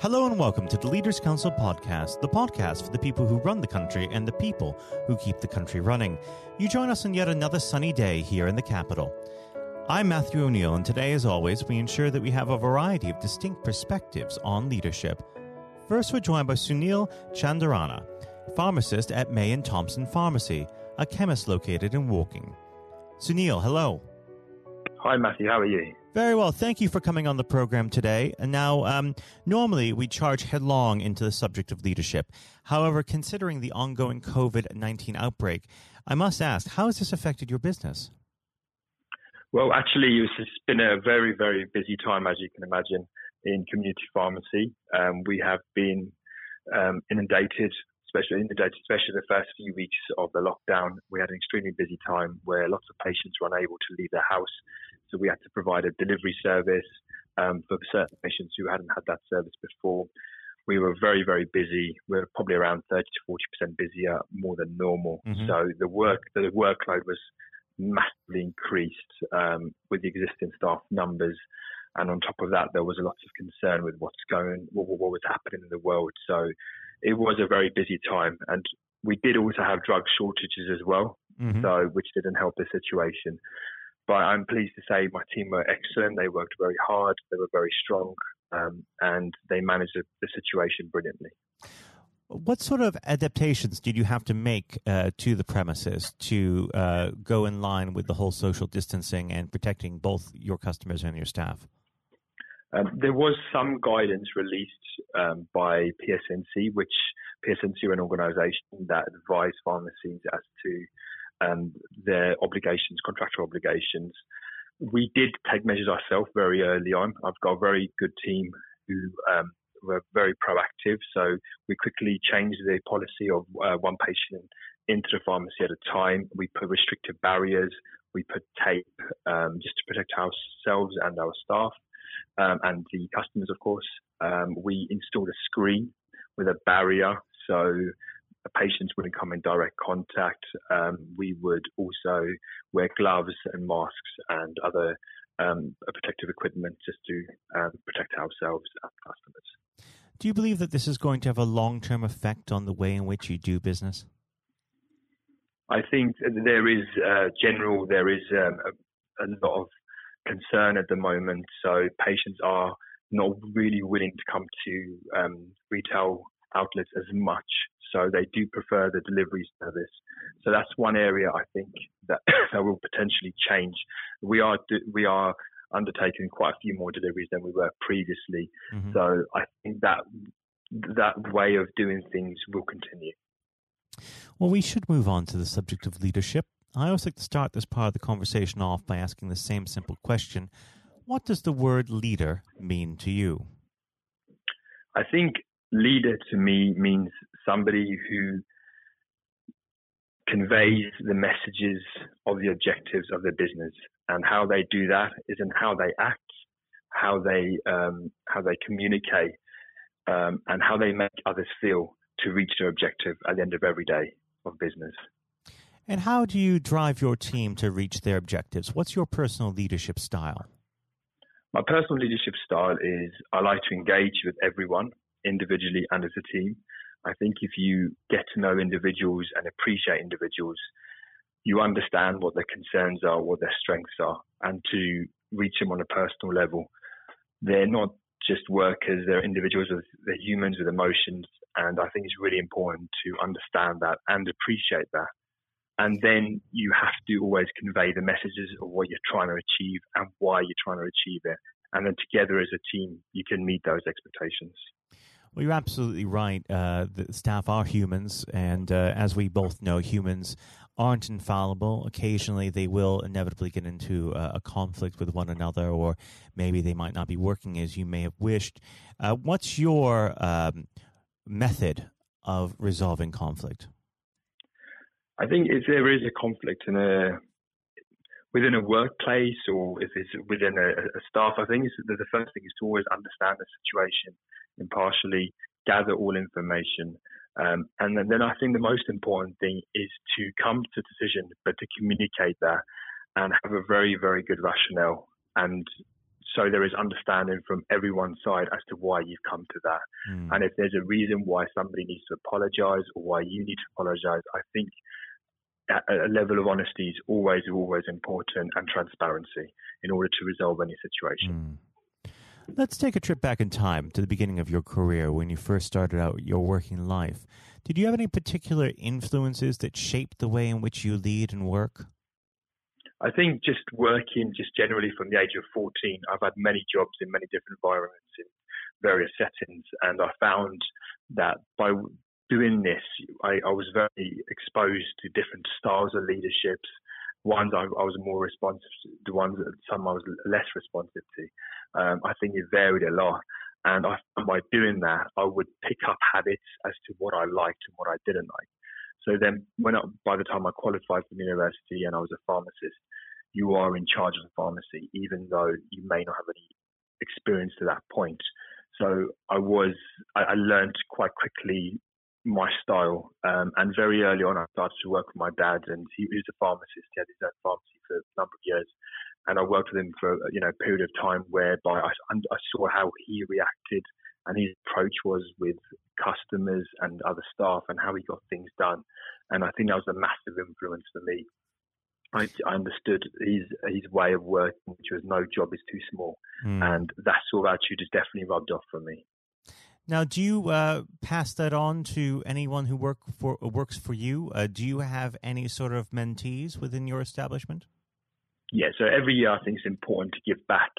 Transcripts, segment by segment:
Hello and welcome to the Leaders Council podcast, the podcast for the people who run the country and the people who keep the country running. You join us on yet another sunny day here in the capital. I'm Matthew O'Neill, and today, as always, we ensure that we have a variety of distinct perspectives on leadership. First, we're joined by Sunil Chandarana, pharmacist at May and Thomson Pharmacy, a chemist located in Woking. Sunil, hello. Hi, Matthew. How are you? Very well. Thank you for coming on the program today. And now, um, normally we charge headlong into the subject of leadership. However, considering the ongoing COVID 19 outbreak, I must ask, how has this affected your business? Well, actually, it's been a very, very busy time, as you can imagine, in community pharmacy. Um, we have been um, inundated, especially inundated, especially the first few weeks of the lockdown. We had an extremely busy time where lots of patients were unable to leave their house so we had to provide a delivery service um, for certain patients who hadn't had that service before. We were very, very busy. We are probably around 30 to 40% busier more than normal. Mm-hmm. So the work, the workload was massively increased um, with the existing staff numbers. And on top of that, there was a lot of concern with what's going, what, what was happening in the world. So it was a very busy time. And we did also have drug shortages as well, mm-hmm. so which didn't help the situation. But I'm pleased to say my team were excellent. They worked very hard. They were very strong, um, and they managed the, the, situation brilliantly. What sort of adaptations did you have to make uh, to the premises to uh, go in line with the whole social distancing and protecting both your customers and your staff? Um, there was some guidance released um, by PSNC, which PSNC are an organisation that advise pharmacies as to and their obligations, contractual obligations. We did take measures ourselves very early on. I've got a very good team who um, were very proactive. So we quickly changed the policy of uh, one patient into the pharmacy at a time. We put restrictive barriers. We put tape um, just to protect ourselves and our staff um, and the customers, of course. Um, we installed a screen with a barrier so patients wouldn't come in direct contact. Um, we would also wear gloves and masks and other um, protective equipment just to um, protect ourselves and customers. Do you believe that this is going to have a long term effect on the way in which you do business? I think there is uh, general, there is um, a, a lot of concern at the moment. So patients are not really willing to come to um, retail outlets as much so they do prefer the delivery service. So that's one area I think that, that will potentially change. We are we are undertaking quite a few more deliveries than we were previously. Mm-hmm. So I think that that way of doing things will continue. Well, we should move on to the subject of leadership. I always like to start this part of the conversation off by asking the same simple question What does the word leader mean to you? I think leader to me means somebody who conveys the messages of the objectives of the business and how they do that is in how they act, how they um, how they communicate, um, and how they make others feel to reach their objective at the end of every day of business. And how do you drive your team to reach their objectives? What's your personal leadership style? My personal leadership style is I like to engage with everyone individually and as a team. I think if you get to know individuals and appreciate individuals, you understand what their concerns are, what their strengths are, and to reach them on a personal level. They're not just workers, they're individuals, with, they're humans with emotions. And I think it's really important to understand that and appreciate that. And then you have to always convey the messages of what you're trying to achieve and why you're trying to achieve it. And then together as a team, you can meet those expectations. Well, you're absolutely right. Uh, the staff are humans, and uh, as we both know, humans aren't infallible. Occasionally, they will inevitably get into uh, a conflict with one another, or maybe they might not be working as you may have wished. Uh, what's your um, method of resolving conflict? I think if there is a conflict in a within a workplace or if it's within a, a staff, I think the first thing is to always understand the situation impartially, gather all information. Um, and then, then I think the most important thing is to come to decision, but to communicate that and have a very, very good rationale and so there is understanding from everyone's side as to why you've come to that. Mm. And if there's a reason why somebody needs to apologize or why you need to apologize, I think a level of honesty is always, always important and transparency in order to resolve any situation. Mm. Let's take a trip back in time to the beginning of your career when you first started out your working life. Did you have any particular influences that shaped the way in which you lead and work? I think just working, just generally from the age of 14, I've had many jobs in many different environments in various settings, and I found that by doing this, I, I was very exposed to different styles of leaderships. Ones I, I was more responsive to, the ones that some I was less responsive to. Um, I think it varied a lot. And I, by doing that, I would pick up habits as to what I liked and what I didn't like. So then, when I, by the time I qualified for university and I was a pharmacist, you are in charge of the pharmacy, even though you may not have any experience to that point. So I was, I, I learned quite quickly my style. Um, and very early on, I started to work with my dad, and he, he was a pharmacist. He had his own pharmacy for a number of years, and I worked with him for you know a period of time whereby I, I saw how he reacted and his approach was with customers and other staff and how he got things done. And I think that was a massive influence for me. I, I understood his his way of working, which was no job is too small, mm. and that sort of attitude has definitely rubbed off for me. Now, do you uh, pass that on to anyone who work for works for you? Uh, do you have any sort of mentees within your establishment? Yeah, so every year I think it's important to give back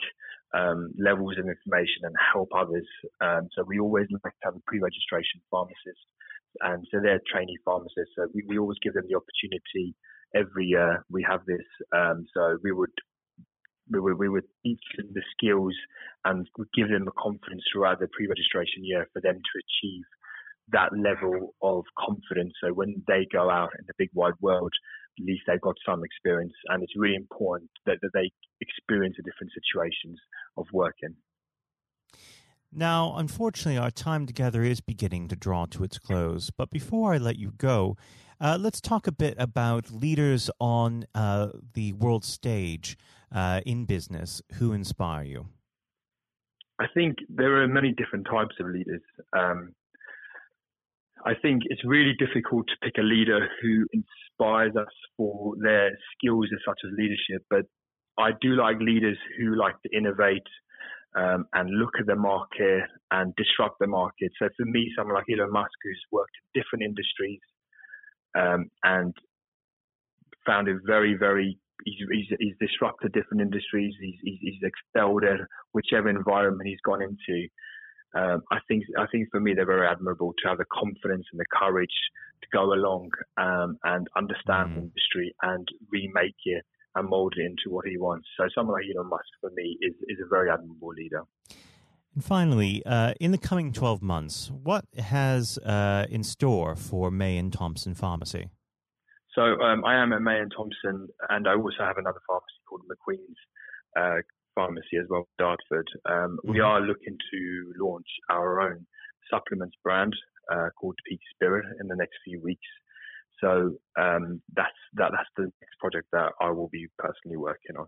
um, levels of information and help others. Um, so we always like to have a pre-registration pharmacist, and so they're trainee pharmacists. So we, we always give them the opportunity every year. We have this, um, so we would we would, we teach them the skills and give them the confidence throughout the pre-registration year for them to achieve that level of confidence. So when they go out in the big wide world, at least they've got some experience, and it's really important that, that they experience the different situations of working. Now, unfortunately, our time together is beginning to draw to its close. But before I let you go, uh, let's talk a bit about leaders on uh, the world stage uh, in business who inspire you. I think there are many different types of leaders. Um, I think it's really difficult to pick a leader who inspires us for their skills as such as leadership, but I do like leaders who like to innovate um, and look at the market and disrupt the market. So for me, someone like Elon Musk, who's worked in different industries um, and found it very, very. He's, he's, he's, disrupted different industries. He's, he's, he's excelled at whichever environment he's gone into. Um, I think I think for me they're very admirable to have the confidence and the courage to go along um, and understand mm. the industry and remake it and mold it into what he wants. So someone like Elon Musk for me is, is a very admirable leader. And finally, uh, in the coming 12 months, what has uh, in store for May and Thomson Pharmacy? So um, I am at May and Thomson, and I also have another pharmacy called McQueen's uh, Pharmacy as well, Dartford. Um, mm-hmm. We are looking to launch our own supplements brand uh, called Peak Spirit in the next few weeks. So um, that's that, that's the next project that I will be personally working on.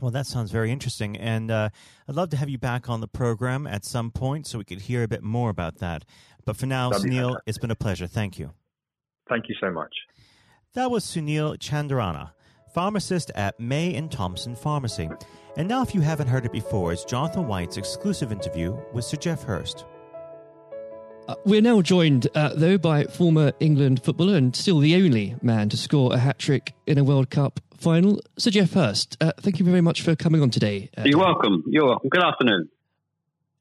Well, that sounds very interesting. And uh, I'd love to have you back on the program at some point so we could hear a bit more about that. But for now, Sunil, it's been a pleasure. Thank you. Thank you so much. That was Sunil Chandarana, pharmacist at May and Thomson Pharmacy. And now, if you haven't heard it before, it's Jonathan White's exclusive interview with Sir Geoff Hurst. Uh, we're now joined, uh, though, by former England footballer and still the only man to score a hat trick in a World Cup final, Sir Geoff Hurst. Uh, thank you very much for coming on today. Uh, You're welcome. You're welcome. Good afternoon.